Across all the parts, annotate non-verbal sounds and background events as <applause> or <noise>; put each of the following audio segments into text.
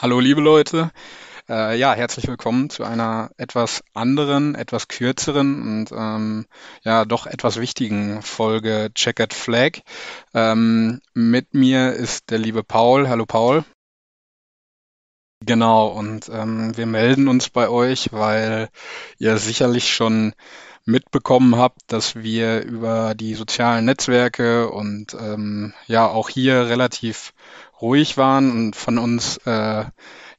Hallo liebe Leute, äh, ja, herzlich willkommen zu einer etwas anderen, etwas kürzeren und ähm, ja doch etwas wichtigen Folge Checkered Flag. Ähm, mit mir ist der liebe Paul. Hallo Paul. Genau, und ähm, wir melden uns bei euch, weil ihr sicherlich schon mitbekommen habt, dass wir über die sozialen Netzwerke und ähm, ja auch hier relativ ruhig waren und von uns äh,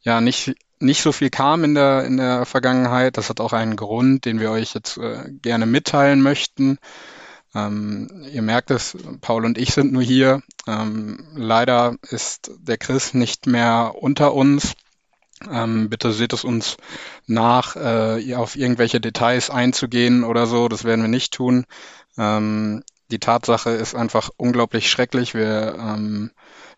ja nicht nicht so viel kam in der in der Vergangenheit. Das hat auch einen Grund, den wir euch jetzt äh, gerne mitteilen möchten. Ähm, ihr merkt es, Paul und ich sind nur hier. Ähm, leider ist der Chris nicht mehr unter uns. Ähm, bitte seht es uns nach, äh, auf irgendwelche Details einzugehen oder so. Das werden wir nicht tun. Ähm, die Tatsache ist einfach unglaublich schrecklich. Wir ähm,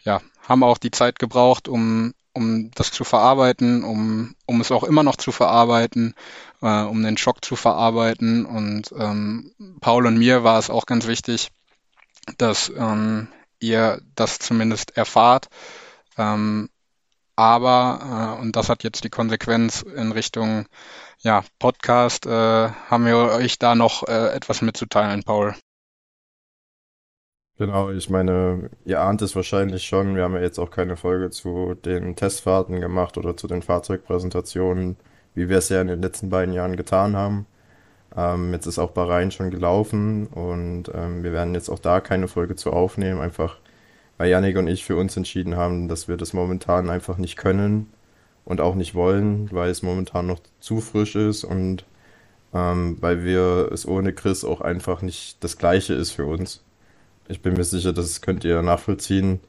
ja, haben auch die Zeit gebraucht, um, um das zu verarbeiten, um, um es auch immer noch zu verarbeiten, äh, um den Schock zu verarbeiten. Und ähm, Paul und mir war es auch ganz wichtig, dass ähm, ihr das zumindest erfahrt. Aber, äh, und das hat jetzt die Konsequenz in Richtung ja, Podcast, äh, haben wir euch da noch äh, etwas mitzuteilen, Paul. Genau, ich meine, ihr ahnt es wahrscheinlich schon, wir haben ja jetzt auch keine Folge zu den Testfahrten gemacht oder zu den Fahrzeugpräsentationen, wie wir es ja in den letzten beiden Jahren getan haben. Ähm, jetzt ist auch Bahrain schon gelaufen und ähm, wir werden jetzt auch da keine Folge zu aufnehmen, einfach weil Yannick und ich für uns entschieden haben, dass wir das momentan einfach nicht können und auch nicht wollen, weil es momentan noch zu frisch ist und ähm, weil wir es ohne Chris auch einfach nicht das Gleiche ist für uns. Ich bin mir sicher, das könnt ihr nachvollziehen.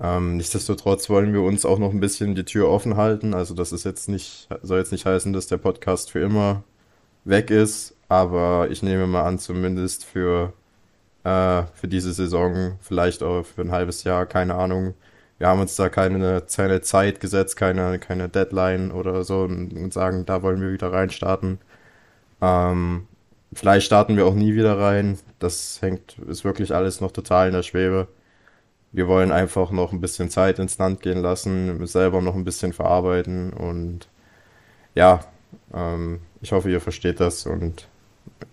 Ähm, nichtsdestotrotz wollen wir uns auch noch ein bisschen die Tür offen halten. Also das ist jetzt nicht, soll jetzt nicht heißen, dass der Podcast für immer weg ist, aber ich nehme mal an, zumindest für, äh, für diese Saison, vielleicht auch für ein halbes Jahr, keine Ahnung. Wir haben uns da keine, Zeit gesetzt, keine, keine Deadline oder so und, und sagen, da wollen wir wieder reinstarten. Ähm, Vielleicht starten wir auch nie wieder rein. Das hängt, ist wirklich alles noch total in der Schwebe. Wir wollen einfach noch ein bisschen Zeit ins Land gehen lassen, selber noch ein bisschen verarbeiten und ja, ähm, ich hoffe, ihr versteht das und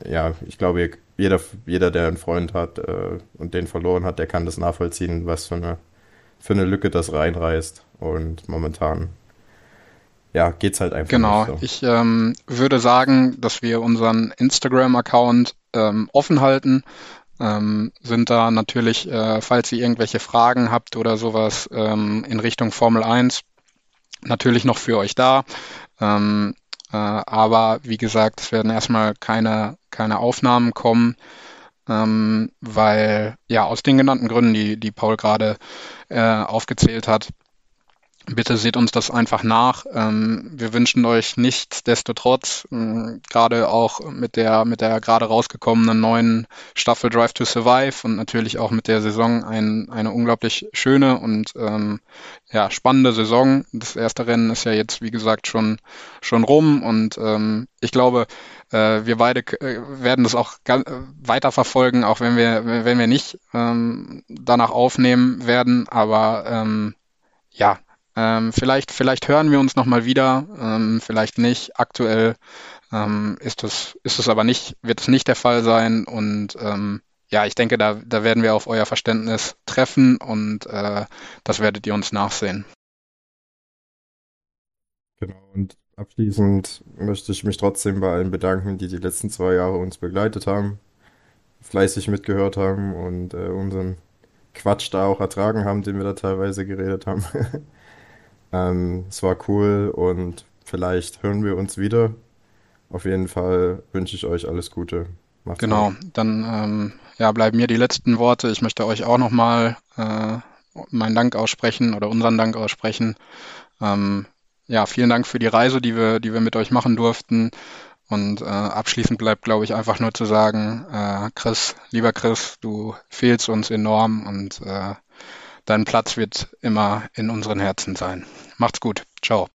ja, ich glaube, jeder, jeder, der einen Freund hat äh, und den verloren hat, der kann das nachvollziehen, was für eine, für eine Lücke das reinreißt und momentan ja, geht's halt einfach. Genau, so. ich ähm, würde sagen, dass wir unseren Instagram-Account ähm, offen halten. Ähm, sind da natürlich, äh, falls ihr irgendwelche Fragen habt oder sowas ähm, in Richtung Formel 1, natürlich noch für euch da. Ähm, äh, aber wie gesagt, es werden erstmal keine, keine Aufnahmen kommen, ähm, weil ja aus den genannten Gründen, die, die Paul gerade äh, aufgezählt hat, Bitte seht uns das einfach nach. Ähm, wir wünschen euch nichtsdestotrotz, ähm, gerade auch mit der, mit der gerade rausgekommenen neuen Staffel Drive to Survive und natürlich auch mit der Saison ein, eine unglaublich schöne und ähm, ja, spannende Saison. Das erste Rennen ist ja jetzt, wie gesagt, schon, schon rum und ähm, ich glaube, äh, wir beide äh, werden das auch äh, weiter verfolgen, auch wenn wir, wenn wir nicht ähm, danach aufnehmen werden, aber ähm, ja, ähm, vielleicht, vielleicht hören wir uns nochmal wieder, ähm, vielleicht nicht. Aktuell ähm, ist es, ist es aber nicht, wird es nicht der Fall sein. Und ähm, ja, ich denke, da, da werden wir auf euer Verständnis treffen und äh, das werdet ihr uns nachsehen. Genau, und abschließend möchte ich mich trotzdem bei allen bedanken, die die letzten zwei Jahre uns begleitet haben, fleißig mitgehört haben und äh, unseren Quatsch da auch ertragen haben, den wir da teilweise geredet haben. <laughs> Ähm, es war cool und vielleicht hören wir uns wieder. Auf jeden Fall wünsche ich euch alles Gute. Macht's genau, gut. dann ähm, ja, bleiben mir die letzten Worte. Ich möchte euch auch nochmal äh, meinen Dank aussprechen oder unseren Dank aussprechen. Ähm, ja, vielen Dank für die Reise, die wir, die wir mit euch machen durften. Und äh, abschließend bleibt, glaube ich, einfach nur zu sagen, äh, Chris, lieber Chris, du fehlst uns enorm und äh, Dein Platz wird immer in unseren Herzen sein. Macht's gut. Ciao.